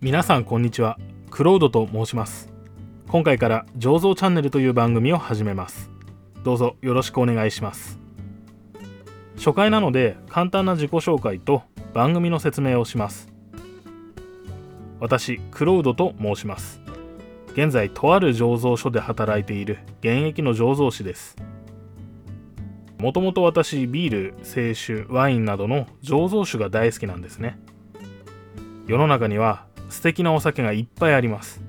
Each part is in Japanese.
皆さんこんにちは。クロードと申します。今回から醸造チャンネルという番組を始めます。どうぞよろしくお願いします。初回なので簡単な自己紹介と番組の説明をします。私クロードと申します。現在とある醸造所で働いている現役の醸造士です。もともと私ビール清酒ワインなどの醸造酒が大好きなんですね。世の中には素敵なお酒がいっぱいあります。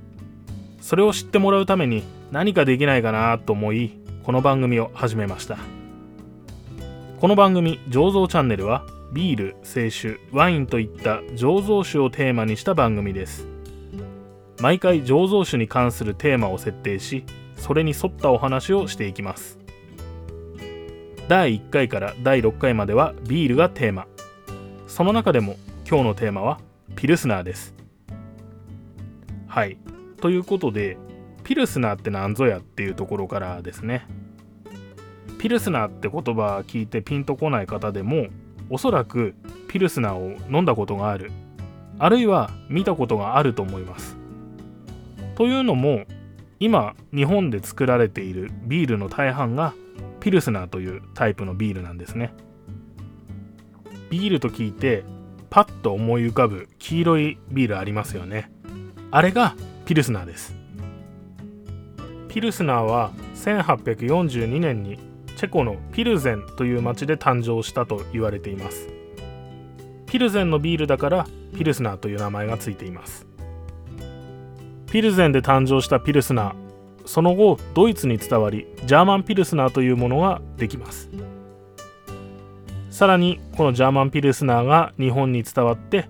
それを知ってもらうために何かできないかなと思いこの番組を始めました。この番組「醸造チャンネル」はビール清酒ワインといった醸造酒をテーマにした番組です。毎回醸造酒に関するテーマを設定しそれに沿ったお話をしていきます。第1回から第6回まではビールがテーマ。その中でも今日のテーマはピルスナーです。はい。ということでピルスナーって何ぞやっていうところからですね。ピルスナーって言葉聞いてピンとこない方でもおそらくピルスナーを飲んだことがある。あるいは見たことがあると思います。というのも今日本で作られているビールの大半がピルスナーというタイプのビールなんですね。ビールと聞いてパッと思い浮かぶ黄色いビールありますよね。あれがピルスナーです。ピルスナーは1842年にチェコのピルゼンという町で誕生したと言われています。ピルゼンのビールだからピルスナーという名前がついています。ピルゼンで誕生したピルスナーその後ドイツに伝わりジャーマンピルスナーというものができます。さらにこのジャーマンピルスナーが日本に伝わって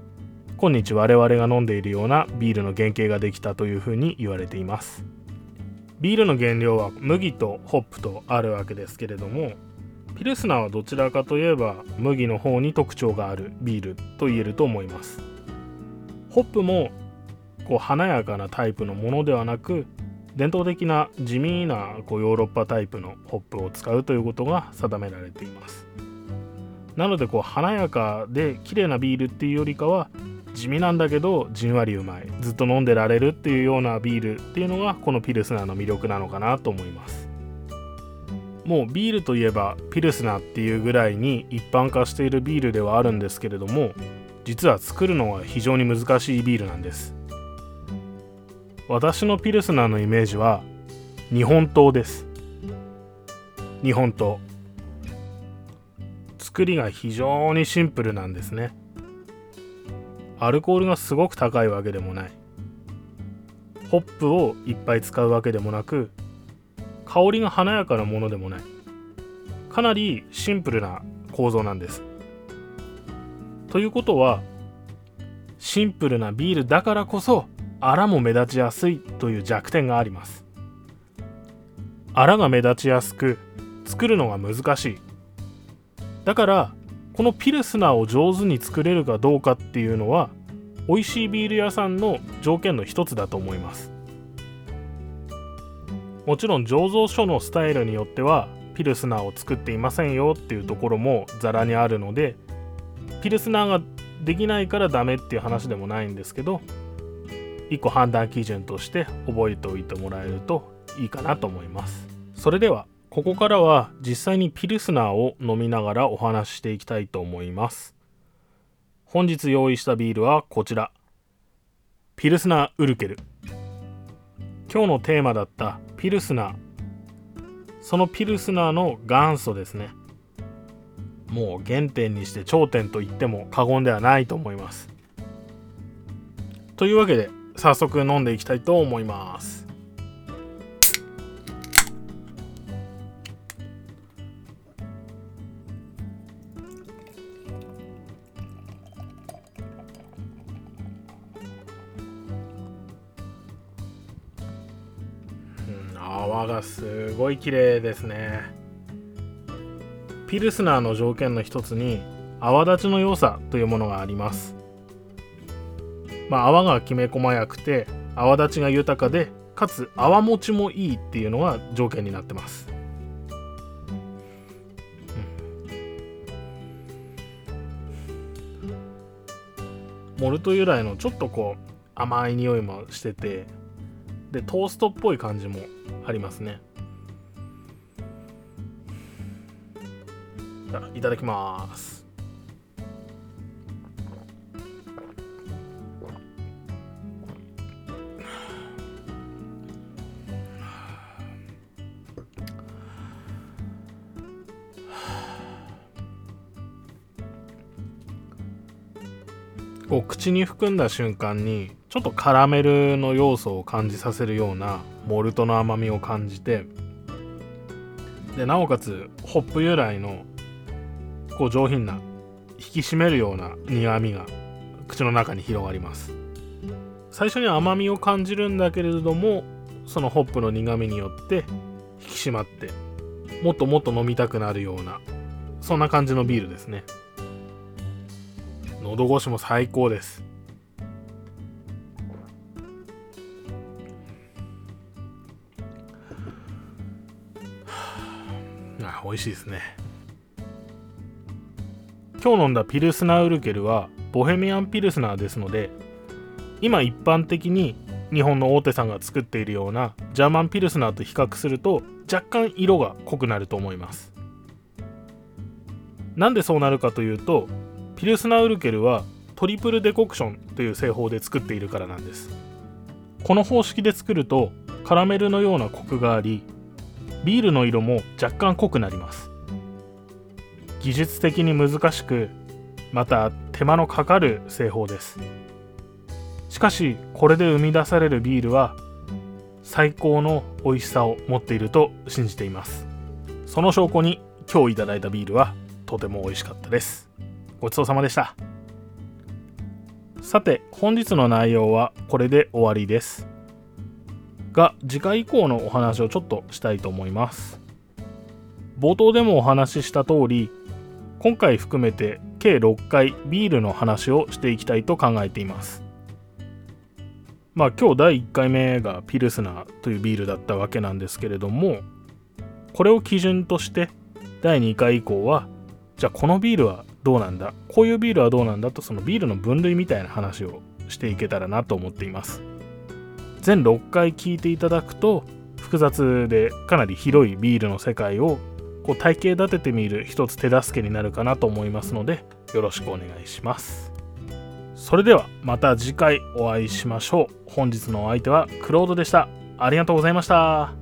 今日我々が飲んでいるようなビールの原型ができたというふうに言われていますビールの原料は麦とホップとあるわけですけれどもピルスナーはどちらかといえば麦の方に特徴があるビールと言えると思いますホップもこう華やかなタイプのものではなく伝統的な地味なこうヨーロッパタイプのホップを使うということが定められていますなのでこう華やかで綺麗なビールっていうよりかは地味なんだけどじんわりうまい。ずっと飲んでられるっていうようなビールっていうのがこのピルスナーの魅力なのかなと思います。もうビールといえばピルスナーっていうぐらいに一般化しているビールではあるんですけれども実は作るのは非常に難しいビールなんです。私のピルスナーのイメージは日本刀です。日本刀。作りが非常にシンプルなんですね。アルコールがすごく高いわけでもない。ホップをいっぱい使うわけでもなく香りが華やかなものでもない。かなりシンプルな構造なんです。ということはシンプルなビールだからこそアラも目立ちやすいという弱点があります。アラが目立ちやすく作るのが難しい。だからこのピルスナーを上手に作れるかどうかっていうのは美味しいビール屋さんの条件の一つだと思います。もちろん醸造所のスタイルによってはピルスナーを作っていませんよっていうところもザラにあるのでピルスナーができないからダメっていう話でもないんですけど一個判断基準として覚えておいてもらえるといいかなと思います。それではここからは実際にピルスナーを飲みながらお話ししていきたいと思います。本日用意したビールはこちら。ピルスナーウルケル。今日のテーマだったピルスナー。そのピルスナーの元祖ですね。もう原点にして頂点と言っても過言ではないと思います。というわけで早速飲んでいきたいと思います。泡がすごい綺麗ですね。ピルスナーの条件の一つに泡立ちの良さというものがあります。まあ泡がきめ細やくて泡立ちが豊かでかつ泡持ちもいいっていうのが条件になってます、うん、モルト由来のちょっとこう甘い匂いもしててでトーストっぽい感じもありますね。いただきます。こう口に含んだ瞬間にちょっとカラメルの要素を感じさせるようなモルトの甘みを感じてでなおかつホップ由来のこう上品な引き締めるような苦みが口の中に広がります。最初に甘みを感じるんだけれどもそのホップの苦みによって引き締まってもっともっと飲みたくなるようなそんな感じのビールですね。喉越しも最高です。あ美味しいですね。今日飲んだピルスナウルケルはボヘミアンピルスナーですので今一般的に日本の大手さんが作っているようなジャーマンピルスナーと比較すると若干色が濃くなると思います。なんでそうなるかというとピルスナウルケルはトリプルデコクションという製法で作っているからなんです。この方式で作るとカラメルのようなコクがありビールの色も若干濃くなります。技術的に難しくまた手間のかかる製法です。しかしこれで生み出されるビールは最高の美味しさを持っていると信じています。その証拠に今日いただいたビールはとても美味しかったです。ごちそうさまでした。さて本日の内容はこれで終わりです。が次回以降のお話をちょっとしたいと思います。冒頭でもお話しした通り今回含めて計6回ビールの話をしていきたいと考えています。まあ今日第1回目がピルスナーというビールだったわけなんですけれどもこれを基準として第2回以降はじゃあこのビールはどうなんだ？こういうビールはどうなんだとそのビールの分類みたいな話をしていけたらなと思っています。全6回聞いていただくと複雑でかなり広いビールの世界をこう体系立ててみる一つ手助けになるかなと思いますのでよろしくお願いします。それではまた次回お会いしましょう。本日のお相手はクロードでした。ありがとうございました。